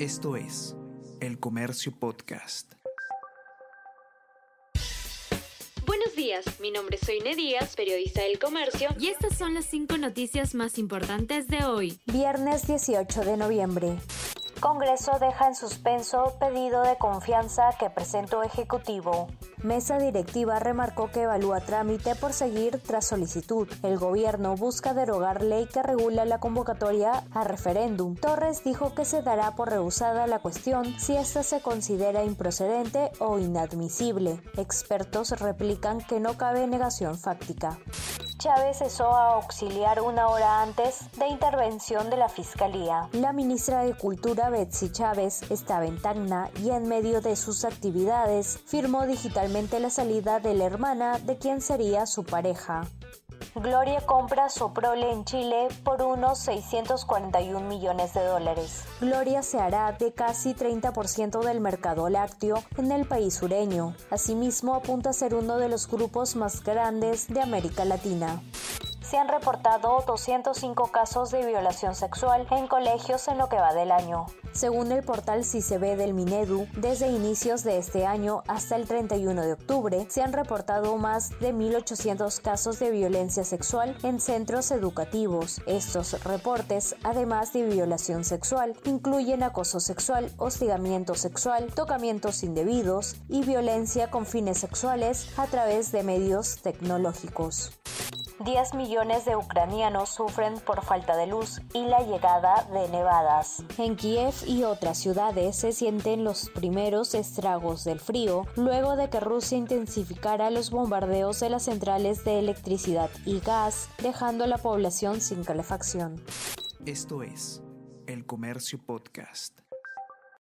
Esto es El Comercio Podcast. Buenos días, mi nombre es Soine Díaz, periodista del Comercio, y estas son las cinco noticias más importantes de hoy. Viernes 18 de noviembre. Congreso deja en suspenso pedido de confianza que presentó Ejecutivo. Mesa directiva remarcó que evalúa trámite por seguir tras solicitud. El gobierno busca derogar ley que regula la convocatoria a referéndum. Torres dijo que se dará por rehusada la cuestión si ésta se considera improcedente o inadmisible. Expertos replican que no cabe negación fáctica. Chávez cesó a auxiliar una hora antes de intervención de la Fiscalía. La ministra de Cultura, Betsy Chávez, estaba en Tacna y en medio de sus actividades firmó digitalmente la salida de la hermana de quien sería su pareja. Gloria compra Soprole en Chile por unos 641 millones de dólares. Gloria se hará de casi 30% del mercado lácteo en el país sureño. Asimismo, apunta a ser uno de los grupos más grandes de América Latina se han reportado 205 casos de violación sexual en colegios en lo que va del año. Según el portal CICB del Minedu, desde inicios de este año hasta el 31 de octubre se han reportado más de 1.800 casos de violencia sexual en centros educativos. Estos reportes, además de violación sexual, incluyen acoso sexual, hostigamiento sexual, tocamientos indebidos y violencia con fines sexuales a través de medios tecnológicos. 10 millones de ucranianos sufren por falta de luz y la llegada de nevadas. En Kiev y otras ciudades se sienten los primeros estragos del frío luego de que Rusia intensificara los bombardeos de las centrales de electricidad y gas, dejando a la población sin calefacción. Esto es El Comercio Podcast.